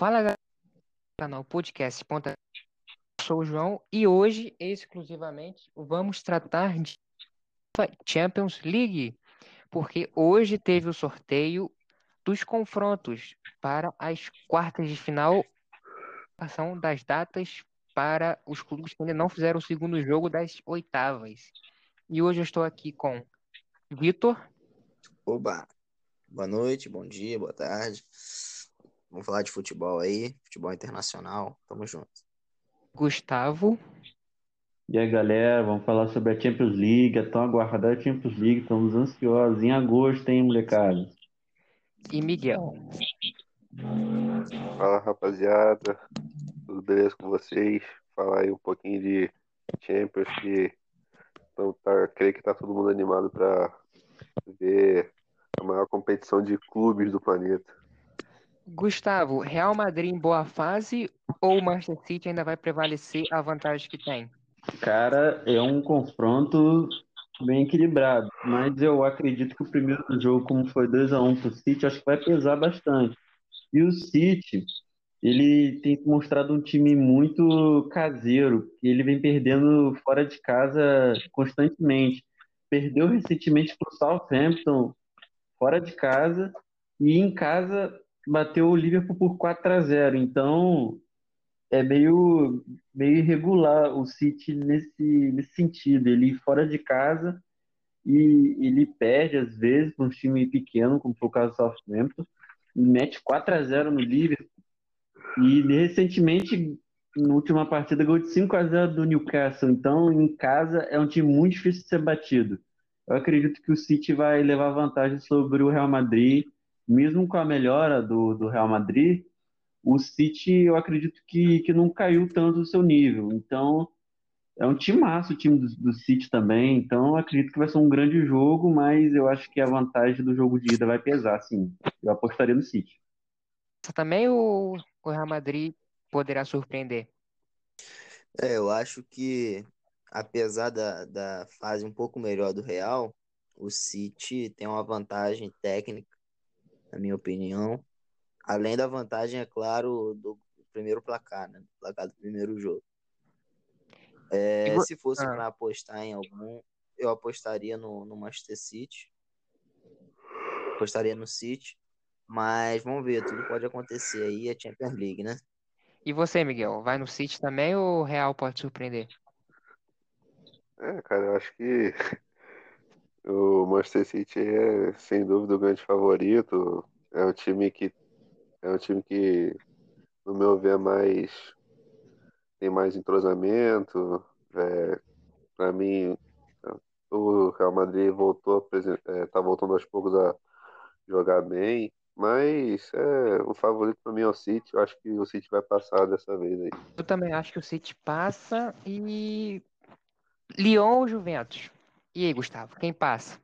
Fala galera canal Podcast Ponta. Sou o João e hoje, exclusivamente, vamos tratar de Champions League, porque hoje teve o sorteio dos confrontos para as quartas de final, são das datas para os clubes que ainda não fizeram o segundo jogo das oitavas. E hoje eu estou aqui com Vitor. Oba! Boa noite, bom dia, boa tarde. Vamos falar de futebol aí, futebol internacional. Tamo junto. Gustavo. E aí, galera, vamos falar sobre a Champions League, a tão aguardada Champions League. Estamos ansiosos. Em agosto, hein, molecada? E Miguel. Fala, rapaziada. Tudo beleza com vocês? Falar aí um pouquinho de Champions que então, tá, creio que tá todo mundo animado para ver a maior competição de clubes do planeta. Gustavo, Real Madrid em boa fase ou o Manchester City ainda vai prevalecer a vantagem que tem? Cara, é um confronto bem equilibrado, mas eu acredito que o primeiro jogo, como foi 2 a 1 pro City, acho que vai pesar bastante. E o City, ele tem mostrado um time muito caseiro, ele vem perdendo fora de casa constantemente. Perdeu recentemente pro Southampton fora de casa e em casa bateu o Liverpool por 4 a 0. Então é meio, meio irregular o City nesse, nesse sentido. Ele fora de casa e ele perde às vezes para um time pequeno, como foi o caso do Southampton, e mete 4 a 0 no Liverpool. E recentemente, na última partida, ganhou de 5 a 0 do Newcastle. Então, em casa, é um time muito difícil de ser batido. Eu acredito que o City vai levar vantagem sobre o Real Madrid mesmo com a melhora do, do Real Madrid, o City eu acredito que, que não caiu tanto o seu nível. Então, é um time massa o time do, do City também. Então, eu acredito que vai ser um grande jogo, mas eu acho que a vantagem do jogo de ida vai pesar, sim. Eu apostaria no City. Também o, o Real Madrid poderá surpreender. É, eu acho que, apesar da, da fase um pouco melhor do Real, o City tem uma vantagem técnica na minha opinião. Além da vantagem, é claro, do primeiro placar, né? Do placar do primeiro jogo. É, se fosse ah. para apostar em algum, eu apostaria no, no Manchester City. Apostaria no City. Mas vamos ver, tudo pode acontecer aí, é Champions League, né? E você, Miguel, vai no City também ou o Real pode surpreender? É, cara, eu acho que o Manchester City é sem dúvida o grande favorito. É um time que é um time que, no meu ver, é mais tem mais entrosamento. É, Para mim, o Real Madrid voltou a, tá voltando aos poucos a jogar bem, mas é, o favorito para mim é o City. Eu acho que o City vai passar dessa vez aí. Eu também acho que o City passa e Lyon ou Juventus? E aí, Gustavo, quem passa?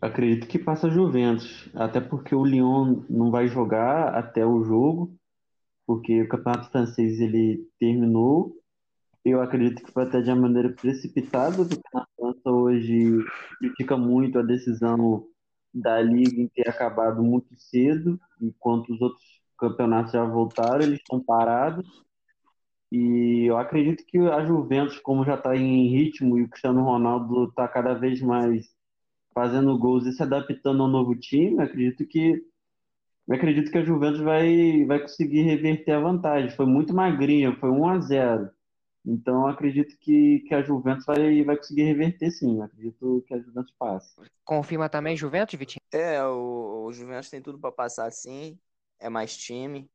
Acredito que passa Juventus, até porque o Lyon não vai jogar até o jogo, porque o campeonato francês ele terminou. Eu acredito que foi até de uma maneira precipitada, porque na França hoje critica muito a decisão da Liga em ter acabado muito cedo, enquanto os outros campeonatos já voltaram, eles estão parados. E eu acredito que a Juventus, como já está em ritmo e o Cristiano Ronaldo está cada vez mais fazendo gols e se adaptando ao novo time, acredito que eu acredito que a Juventus vai, vai conseguir reverter a vantagem. Foi muito magrinha, foi 1 a 0 Então acredito que, que a Juventus vai, vai conseguir reverter sim. acredito que a Juventus passe. Confirma também Juventus, Vitinho? É, o, o Juventus tem tudo para passar sim. É mais time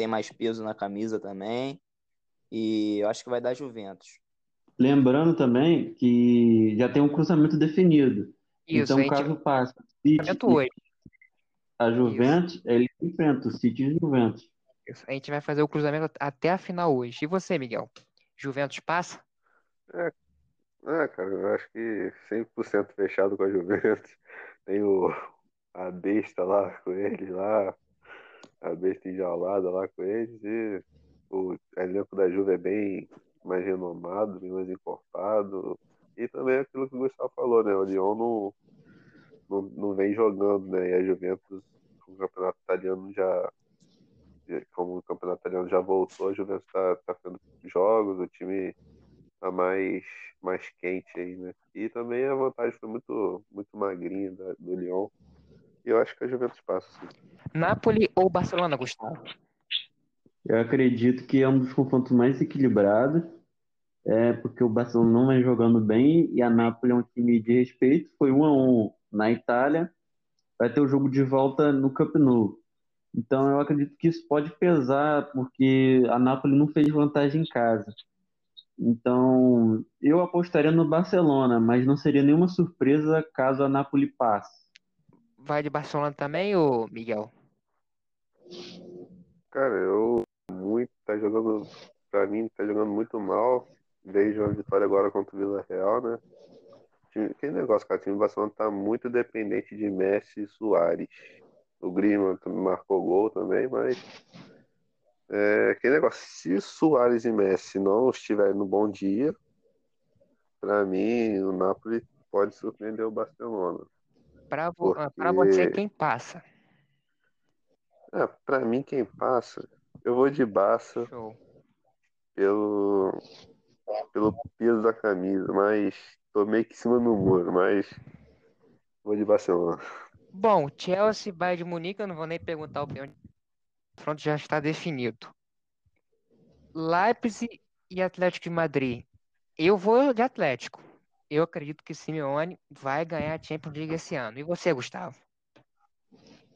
tem mais peso na camisa também. E eu acho que vai dar Juventus. Lembrando também que já tem um cruzamento definido. Isso, então, caso passe a Juventus, Isso. ele enfrenta o City e Juventus. Isso. A gente vai fazer o cruzamento até a final hoje. E você, Miguel? Juventus passa? É, é cara, eu acho que 100% fechado com a Juventus. Tem o, a besta lá com ele lá, a besta enjaulada lá com eles e o elenco da Juve é bem mais renomado, bem mais encorpado. E também aquilo que o Gustavo falou, né? O Lyon não, não, não vem jogando, né? E a Juventus o campeonato italiano já como o campeonato italiano já voltou, a Juventus está tá tendo jogos, o time tá mais, mais quente aí, né? E também a vantagem foi muito, muito magrinha do Lyon. Eu acho que a Juventus passa, sim. Napoli ou Barcelona, Gustavo? Eu acredito que é um dos confrontos mais equilibrados, é porque o Barcelona não vem jogando bem e a Napoli é um time de respeito. Foi um a um na Itália, vai ter o jogo de volta no Camp Nou. Então eu acredito que isso pode pesar, porque a Napoli não fez vantagem em casa. Então eu apostaria no Barcelona, mas não seria nenhuma surpresa caso a Napoli passe. Vai de Barcelona também, ou Miguel? Cara, eu muito tá jogando, pra mim, tá jogando muito mal. Desde a vitória agora contra o Vila Real, né? Que negócio, cara, o time do Barcelona tá muito dependente de Messi e Soares. O Griezmann marcou gol também, mas é, que negócio, se Soares e Messi não estiverem no bom dia, para mim o Napoli pode surpreender o Barcelona. Para vo porque... você, quem passa? É, para mim, quem passa, eu vou de Show. pelo pelo peso da camisa, mas tô meio que em cima do muro, mas vou de Barcelona. Bom, Chelsea, Bayern de Munique, eu não vou nem perguntar o opinião. O confronto já está definido. Leipzig e Atlético de Madrid. Eu vou de Atlético. Eu acredito que Simeone vai ganhar a Champions League esse ano. E você, Gustavo?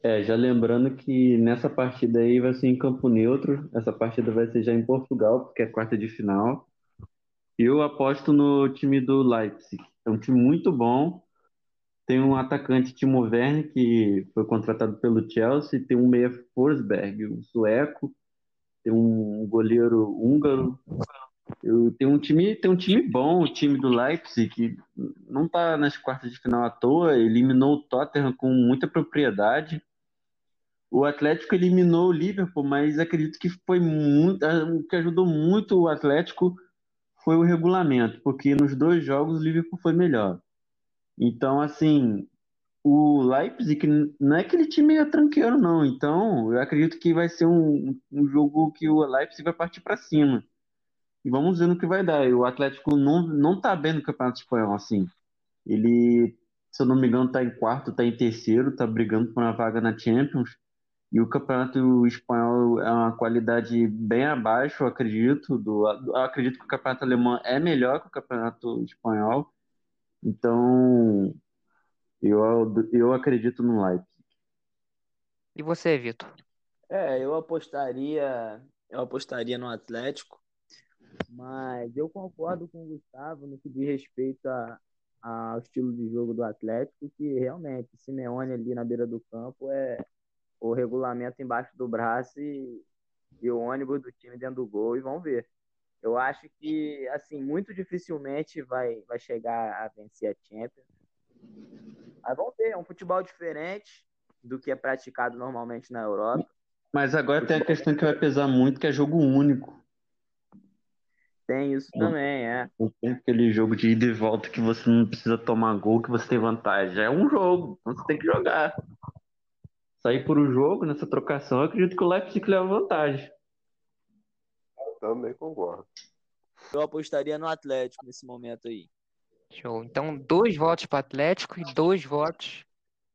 É, já lembrando que nessa partida aí vai ser em campo neutro. Essa partida vai ser já em Portugal, porque é quarta de final. Eu aposto no time do Leipzig. É um time muito bom. Tem um atacante, Timo Werner, que foi contratado pelo Chelsea. Tem um meia Forsberg, um sueco. Tem um goleiro húngaro. Eu, tem um time, tem um time bom, o time do Leipzig, que não está nas quartas de final à toa, eliminou o Tottenham com muita propriedade. O Atlético eliminou o Liverpool, mas acredito que foi muito, o que ajudou muito o Atlético foi o regulamento, porque nos dois jogos o Liverpool foi melhor. Então, assim, o Leipzig não é aquele time tranqueiro, não. Então, eu acredito que vai ser um, um jogo que o Leipzig vai partir para cima. E vamos ver no que vai dar. O Atlético não, não tá bem no Campeonato Espanhol, assim. Ele, se eu não me engano, tá em quarto, tá em terceiro, tá brigando por uma vaga na Champions. E o campeonato espanhol é uma qualidade bem abaixo, eu acredito. Do, eu acredito que o campeonato alemão é melhor que o campeonato espanhol. Então, eu, eu acredito no Leipzig. E você, Vitor? É, eu apostaria, eu apostaria no Atlético, mas eu concordo com o Gustavo no que diz respeito a, ao estilo de jogo do Atlético, que realmente Simeone ali na beira do campo é, o regulamento embaixo do braço e, e o ônibus do time dentro do gol e vamos ver. Eu acho que, assim, muito dificilmente vai, vai chegar a vencer a Champions. Mas vamos ver, é um futebol diferente do que é praticado normalmente na Europa. Mas agora tem a questão que vai pesar muito, que é jogo único. Tem isso também, é. Não tem aquele jogo de ida e volta que você não precisa tomar gol, que você tem vantagem. É um jogo, você tem que jogar sair por o jogo nessa trocação, eu acredito que o Leipzig leva vantagem. Também concordo. Eu apostaria no Atlético nesse momento aí. Show. Então, dois votos para o Atlético e dois votos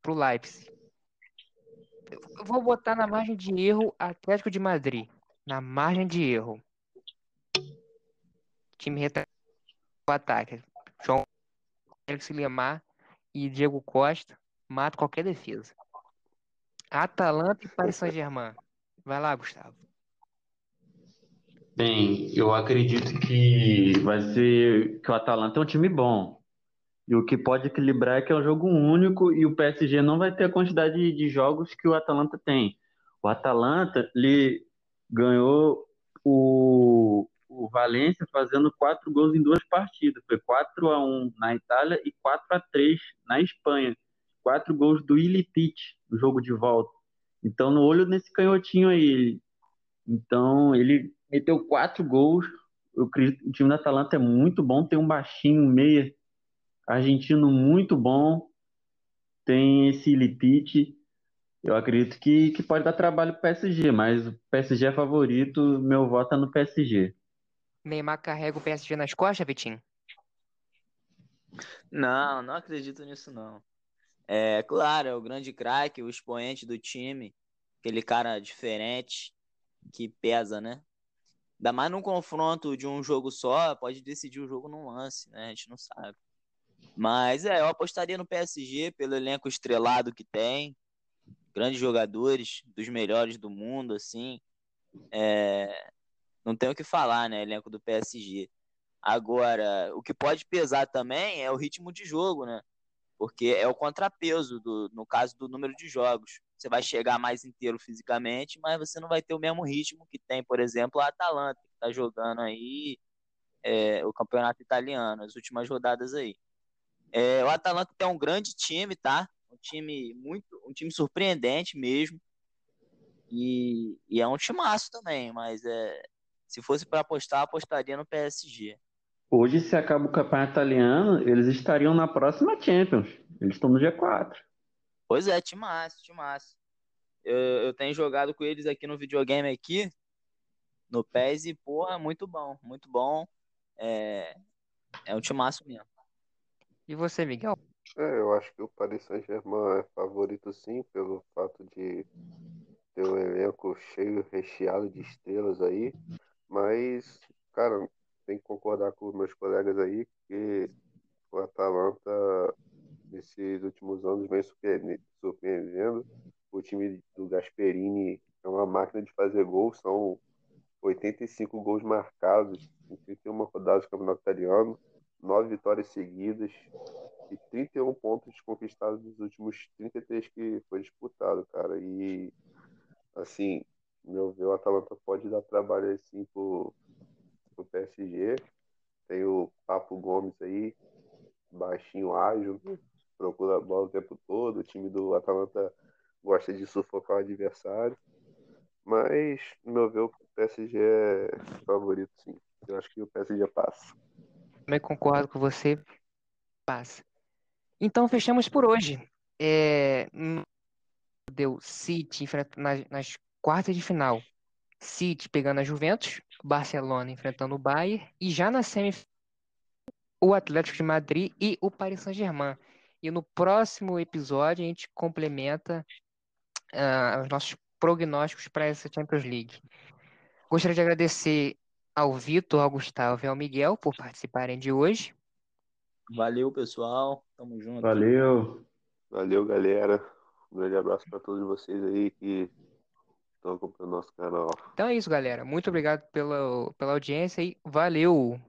para o Leipzig. Eu vou botar na margem de erro Atlético de Madrid. Na margem de erro. Time retrasado o ataque. João Félix Lemar e Diego Costa mata qualquer defesa. Atalanta e Paris Saint-Germain. Vai lá, Gustavo. Bem, eu acredito que vai ser que o Atalanta é um time bom. E o que pode equilibrar é que é um jogo único e o PSG não vai ter a quantidade de jogos que o Atalanta tem. O Atalanta ele ganhou o, o Valência fazendo quatro gols em duas partidas. Foi 4 a 1 na Itália e 4 a 3 na Espanha quatro gols do Ilipit no jogo de volta. Então, no olho nesse canhotinho aí. Então, ele meteu quatro gols. Eu acredito o time da Atalanta é muito bom. Tem um baixinho, meia argentino muito bom. Tem esse Ilipit. Eu acredito que, que pode dar trabalho pro PSG, mas o PSG é favorito, meu voto é no PSG. Neymar carrega o PSG nas costas, Vitinho? Não, não acredito nisso, não. É claro, é o grande craque, o expoente do time, aquele cara diferente que pesa, né? Ainda mais num confronto de um jogo só, pode decidir o jogo num lance, né? A gente não sabe. Mas é, eu apostaria no PSG pelo elenco estrelado que tem, grandes jogadores, dos melhores do mundo, assim. É, não tem o que falar, né? Elenco do PSG. Agora, o que pode pesar também é o ritmo de jogo, né? Porque é o contrapeso do, no caso do número de jogos. Você vai chegar mais inteiro fisicamente, mas você não vai ter o mesmo ritmo que tem, por exemplo, a Atalanta, que está jogando aí é, o campeonato italiano, as últimas rodadas aí. É, o Atalanta tem um grande time, tá? Um time muito, um time surpreendente mesmo. E, e é um timaço também, mas é, se fosse para apostar, apostaria no PSG. Hoje, se acaba o campeonato italiano, eles estariam na próxima Champions. Eles estão no G4. Pois é, timaço, timaço. Eu, eu tenho jogado com eles aqui no videogame aqui, no PES, e, porra, muito bom, muito bom. É, é um timaço mesmo. E você, Miguel? É, eu acho que o Paris Saint-Germain é favorito sim, pelo fato de ter um elenco cheio, recheado de estrelas aí. Mas, cara, tem que concordar com meus colegas aí que o Atalanta, nesses últimos anos, vem surpreendendo. O time do Gasperini é uma máquina de fazer gols, são 85 gols marcados em 31 rodadas do Campeonato Italiano nove vitórias seguidas e 31 pontos conquistados nos últimos 33 que foi disputado, cara. E, assim, meu ver, o Atalanta pode dar trabalho assim pro, pro PSG. Tem o Papo Gomes aí, baixinho, ágil, procura a bola o tempo todo. O time do Atalanta gosta de sufocar o adversário. Mas, meu ver, o PSG é favorito, sim. Eu acho que o PSG passa. Também concordo com você. Passa. Então fechamos por hoje. É, deu City nas, nas quartas de final. City pegando a Juventus, Barcelona enfrentando o Bayern e já na semifinal o Atlético de Madrid e o Paris Saint-Germain. E no próximo episódio a gente complementa uh, os nossos prognósticos para essa Champions League. Gostaria de agradecer ao Vitor, ao Gustavo e ao Miguel por participarem de hoje. Valeu, pessoal. Tamo junto. Valeu. Valeu, galera. Um grande abraço para todos vocês aí que acompanhando nosso canal. Então é isso, galera. Muito obrigado pela, pela audiência e valeu!